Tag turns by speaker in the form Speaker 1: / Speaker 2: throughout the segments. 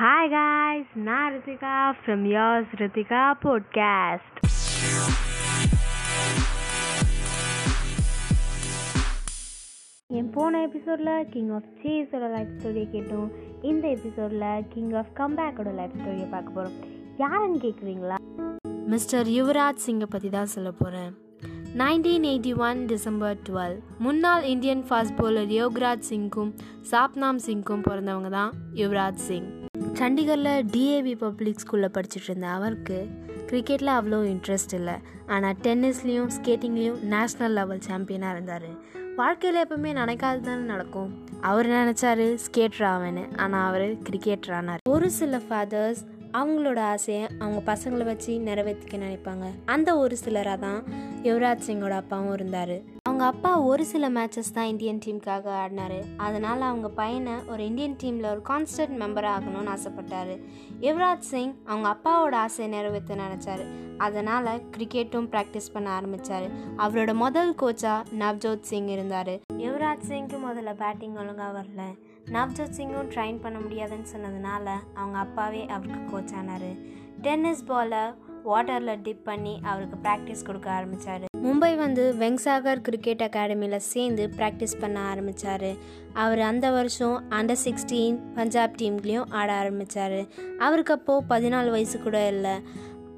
Speaker 1: Hi guys நான் Rithika from yours Rithika podcast என் போன எபிசோடில் கிங் ஆஃப் சீஸோட லைஃப் ஸ்டோரியை கேட்டோம். இந்த எபிசோடில் கிங் ஆஃப் கம்பேக்கோட லைஃப் ஸ்டோரியை பார்க்க போகிறோம் யாருன்னு கேட்குறீங்களா
Speaker 2: மிஸ்டர் யுவராஜ் சிங்கை பற்றி தான் சொல்ல போகிறேன் nineteen eighty one December twelve முன்னாள் இந்தியன் ஃபாஸ்ட் போலர் யோகராஜ் சிங்கும் சாப்னாம் சிங்கும் பிறந்தவங்க தான் யுவராஜ் சிங் சண்டிகரில் டிஏவி பப்ளிக் ஸ்கூலில் படிச்சுட்டு இருந்த அவருக்கு கிரிக்கெட்டில் அவ்வளோ இன்ட்ரெஸ்ட் இல்லை. ஆனால் டென்னிஸ்லேயும் ஸ்கேட்டிங்லேயும் நேஷ்னல் லெவல் சாம்பியனாக இருந்தார். வாழ்க்கையில் எப்பவுமே நினைக்காது தானே நடக்கும். அவர் நினச்சாரு? ஸ்கேட்டர் ஆவேன்னு. ஆனால் அவர் கிரிக்கெட்டர் ஆனார். ஒரு சில ஃபாதர்ஸ் அவங்களோட ஆசையை அவங்க பசங்களை வச்சு நிறைவேற்றிக்க நினைப்பாங்க. அந்த ஒரு சிலராக தான் யுவராஜ் சிங்கோட அப்பாவும் இருந்தார். அவங்க அப்பா ஒரு சில மேட்சஸ் தான் இந்தியன் டீமுக்காக ஆடினாரு. அதனால் அவங்க பையனை ஒரு இந்தியன் டீமில் ஒரு கான்ஸ்டன்ட் மெம்பர் ஆகணும்னு ஆசைப்பட்டாரு. யுவராஜ் சிங் அவங்க அப்பாவோட ஆசையை நிறைவேற்ற நினச்சாரு. அதனால் கிரிக்கெட்டும் ப்ராக்டிஸ் பண்ண ஆரம்பித்தார் அவரோட முதல் கோச்சாக நவ்ஜோத் சிங் இருந்தார். யுவராஜ் சிங்க்கு முதல்ல பேட்டிங் ஒழுங்காக வரல. நவ்ஜோத் சிங்கும் ட்ரைன் பண்ண முடியாதுன்னு சொன்னதுனால அவங்க அப்பாவே அவருக்கு கோச் ஆனார். டென்னிஸ் பாலை வாட்டரில் டிப் பண்ணி அவருக்கு ப்ராக்டிஸ் கொடுக்க ஆரம்பித்தார் மும்பை வந்து வெங்சாகர் கிரிக்கெட் அகாடமியில் சேர்ந்து ப்ராக்டிஸ் பண்ண ஆரம்பித்தார் அவர் அந்த வருஷம் அண்டர் சிக்ஸ்டீன் பஞ்சாப் டீம்லேயும் ஆட ஆரம்பித்தார் அவருக்கு அப்போது பதினாலு வயசு கூட இல்லை.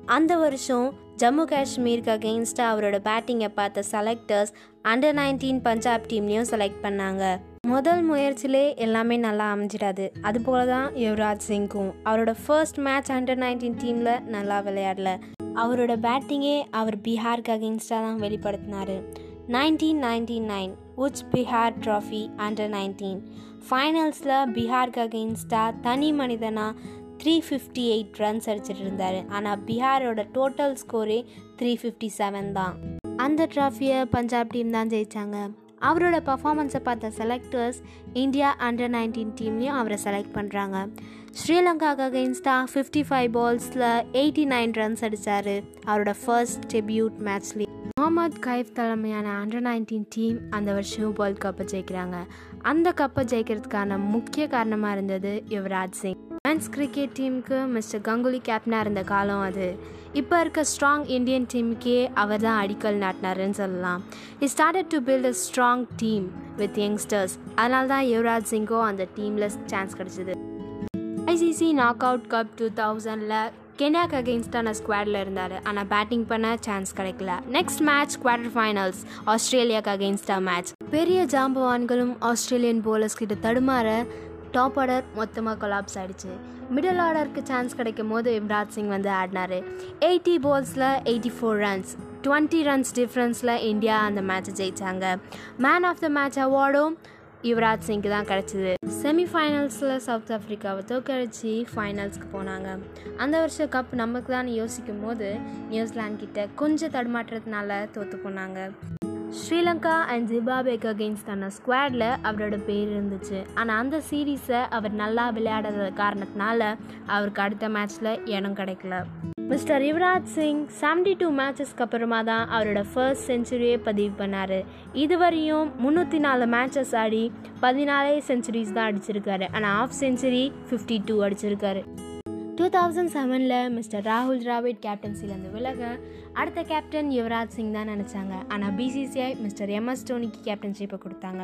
Speaker 2: அந்த வருஷம் ஜம்மு காஷ்மீருக்கு அகெயின்ஸ்டாக அவரோட பேட்டிங்கை பார்த்த செலக்டர்ஸ் அண்டர் நைன்டீன் பஞ்சாப் டீம்லேயும் செலக்ட் பண்ணாங்க. முதல் முயற்சியிலே எல்லாமே நல்லா அமைஞ்சிடாது. அதுபோல தான் யுவராஜ் சிங்கும். அவரோட ஃபர்ஸ்ட் மேட்ச் அண்டர் நைன்டீன் டீமில் நல்லா விளையாடல. அவரோட பேட்டிங்கே அவர் பீகாருக்கு அகெயின்ஸ்டாக தான் வெளிப்படுத்தினார். Nineteen ninety nine Cooch Behar trophy under nineteen ஃபைனல்ஸில் பீகாருக்கு அகெயின்ஸ்டாக தனி மனிதனாக த்ரீ ஃபிஃப்டி எயிட் ரன்ஸ் அடிச்சிட்டு இருந்தார். ஆனால் பீகாரோட டோட்டல் ஸ்கோரே த்ரீ ஃபிஃப்டி செவன் தான். அந்த ட்ராஃபியை பஞ்சாப் டீம் தான் ஜெயித்தாங்க அவரோட பர்ஃபாமன்ஸை பார்த்த செலக்டர்ஸ் இந்தியா அண்டர் நைன்டீன் டீம்லேயும் அவரை செலக்ட் பண்ணுறாங்க ஸ்ரீலங்காவுக்கு அகெயின்ஸ்டாக ஃபிஃப்டி ஃபைவ் பால்ஸில் எயிட்டி நைன் ரன்ஸ் அடித்தார் அவரோட ஃபர்ஸ்ட் டெபியூட் மேட்ச்லேயே முகமது கைஃப் தலைமையான அண்டர் நைன்டீன் டீம் அந்த வருஷம் வேர்ல்ட் கப்பை ஜெயிக்கிறாங்க. அந்த கப்பை ஜெயிக்கிறதுக்கான முக்கிய காரணமாக இருந்தது யுவராஜ் சிங். மென்ஸ் கிரிக்கெட் டீமுக்கு மிஸ்டர் கங்குலி கேப்டனாக இருந்த காலம் அது. இப்போ இருக்க ஸ்ட்ராங் இந்தியன் டீமுக்கே அவர் தான் அடிக்கல் நாட்டினாருன்னு சொல்லலாம். He started to build a strong team with youngsters அதனால தான் யுவராஜ் சிங்கோ அந்த டீமில் சான்ஸ் கிடச்சிது. ICC knock out cup two thousand கென்யாக்கு அகெயின்ஸ்டான ஸ்குவாடில் இருந்தார். ஆனால் பேட்டிங் பண்ண சான்ஸ் கிடைக்கல. நெக்ஸ்ட் மேட்ச் குவார்டர் ஃபைனல்ஸ் ஆஸ்திரேலியாவுக்கு அகெயின்ஸ்டா மேட்ச் பெரிய ஜாம்பவான்களும் ஆஸ்திரேலியன் போலர்ஸ் கிட்ட தடுமாற டாப் ஆர்டர் மொத்தமாக கொலாப்ஸ் ஆகிடுச்சு மிடில் ஆர்டருக்கு சான்ஸ் கிடைக்கும் போது யுவராஜ் சிங் வந்து ஆடினார் eighty பால்ஸில் eighty four runs twenty runs டிஃப்ரென்ஸில் India அந்த மேட்ச்சை ஜெயித்தாங்க man of the match award Yuvraj சிங்க்கு தான் கிடச்சிது. செமிஃபைனல்ஸில் சவுத் ஆஃப்ரிக்காவை தோக்கடிச்சு ஃபைனல்ஸ்க்கு போனாங்க. அந்த வருஷம் கப் நமக்கு தான் யோசிக்கும் போது நியூசிலாண்ட் கிட்ட கொஞ்சம் தடுமாற்றத்தினால தோற்று போனாங்க. ஸ்ரீலங்கா அண்ட் ஜிம்பாபேக்கு அகெயின்ஸ்டான ஸ்குவாடில் அவரோட பேர் இருந்துச்சு. ஆனால் அந்த சீரீஸை அவர் நல்லா விளையாடுற காரணத்தினால அவருக்கு அடுத்த மேட்ச்சில் இடம் கிடைக்கல. Mister Yuvraj Singh seventy two மேட்சஸ்க்கு அப்புறமா தான் அவரோட ஃபர்ஸ்ட் செஞ்சுரியே பதிவு பண்ணார். இதுவரையும் முந்நூற்றி நாலு மேட்சஸ் ஆடி பதினாலே செஞ்சுரிஸ் தான் அடிச்சிருக்காரு. ஆனால் ஆஃப் செஞ்சுரி ஃபிஃப்டி டூ அடிச்சிருக்காரு. தௌசண்ட் செவனில் மிஸ்டர் ராகுல் டிராவிட் கேப்டன்சிலேருந்து விலக அடுத்த கேப்டன் யுவராஜ் சிங் தான் நினச்சாங்க. ஆனால் பிசிசிஐ மிஸ்டர் எம்எஸ் டோனிக்கு கேப்டன்ஷிப்பை கொடுத்தாங்க.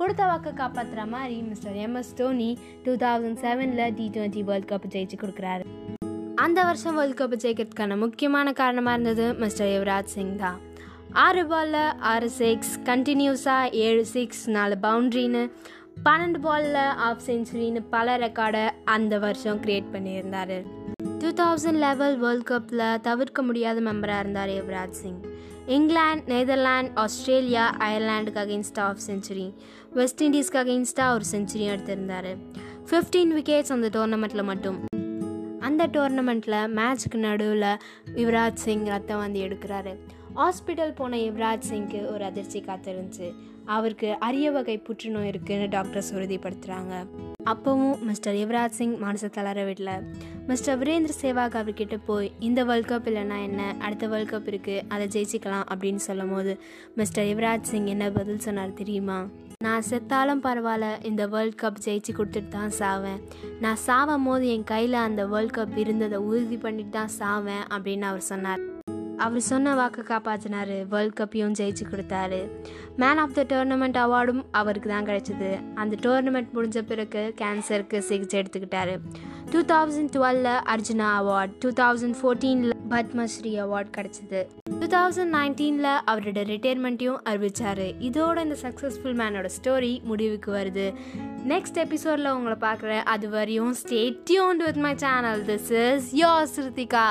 Speaker 2: கொடுத்த வாக்கை காப்பாற்றுற மாதிரி mister MS Dhoni two thousand செவனில் டி டுவெண்ட்டி வேர்ல்ட் கப் ஜெயிச்சு கொடுக்குறாரு. அந்த வருஷம் வேர்ல்ட் கப் ஜெயிக்கிறதுக்கான முக்கியமான காரணமாக இருந்தது மிஸ்டர் யுவராஜ் சிங் தான். ஆறு பாலில் ஆறு சிக்ஸ் கண்டினியூஸாக ஏழு சிக்ஸ் நாலு பவுண்ட்ரின்னு பன்னெண்டு பாலில் ஆஃப் செஞ்சுரின்னு பல ரெக்கார்டை அந்த வருஷம் க்ரியேட் பண்ணியிருந்தார். டூ தௌசண்ட் லெவல் வேர்ல்ட் கப்பில் தவிர்க்க முடியாத மெம்பராக இருந்தார் Yuvraj Singh. England Netherland Australia அயர்லாண்டுக்கு அகெயின்ஸ்டாக ஆஃப் செஞ்சுரி வெஸ்ட் இண்டீஸ்க்கு அகெயின்ஸ்டாக ஒரு செஞ்சுரியும் எடுத்திருந்தார். ஃபிஃப்டீன் விக்கெட்ஸ் அந்த டோர்னமெண்ட்டில் மட்டும். அந்த டோர்னமெண்ட்டில் மேட்ச்க்கு நடுவில் யுவராஜ் சிங் ரத்தம் வந்து எடுக்கிறாரு. ஹாஸ்பிட்டல் போன யுவராஜ் சிங்க்கு ஒரு அதிர்ச்சி காத்திருந்துச்சு. அவருக்கு அரிய வகை புற்றுநோய் இருக்குன்னு டாக்டர்ஸ் உறுதிப்படுத்துகிறாங்க அப்போவும் மிஸ்டர் யுவராஜ் சிங் மனசு தளர விடல. மிஸ்டர் வீரேந்திர சேவாக் அவர்கிட்ட போய் இந்த வேர்ல்ட் கப் இல்லைன்னா என்ன? அடுத்த வேர்ல்ட் கப் இருக்குது அதை ஜெயிச்சிக்கலாம். அப்படின்னு சொல்லும் போது மிஸ்டர் யுவராஜ் சிங் என்ன பதில் சொன்னார் தெரியுமா? நான் செத்தாலும் பரவாயில்ல இந்த வேர்ல்ட் கப் ஜெயிச்சு கொடுத்துட்டு தான் சாவேன். நான் சாவும் போது என் கையில் அந்த வேர்ல்ட் கப் இருந்ததை உறுதி பண்ணிட்டு தான் சாவேன் அப்படின்னு அவர் சொன்னார். அவர் சொன்ன வாக்கை காப்பாற்றினாரு வேர்ல்ட் கப்பையும் ஜெயிச்சு கொடுத்தாரு. Man of the tournament award அவருக்கு தான் கிடைச்சிது. அந்த டோர்னமெண்ட் முடிஞ்ச பிறகு கேன்சருக்கு சிகிச்சை எடுத்துக்கிட்டாரு. டூ தௌசண்ட் டுவெலில் அர்ஜுனா அவார்ட் டூ தௌசண்ட் ஃபோர்டீனில் பத்மஸ்ரீ அவார்ட் கிடச்சிது. டூ தௌசண்ட் நைன்டீனில் அவரோட ரிட்டையர்மெண்ட்டையும் அறிவிச்சார். இதோட இந்த சக்ஸஸ்ஃபுல் மேனோட ஸ்டோரி முடிவுக்கு வருது. நெக்ஸ்ட் எபிசோடில் உங்களை பார்க்குறேன் அது வரையும் stay tuned with my channel this is your Shruthika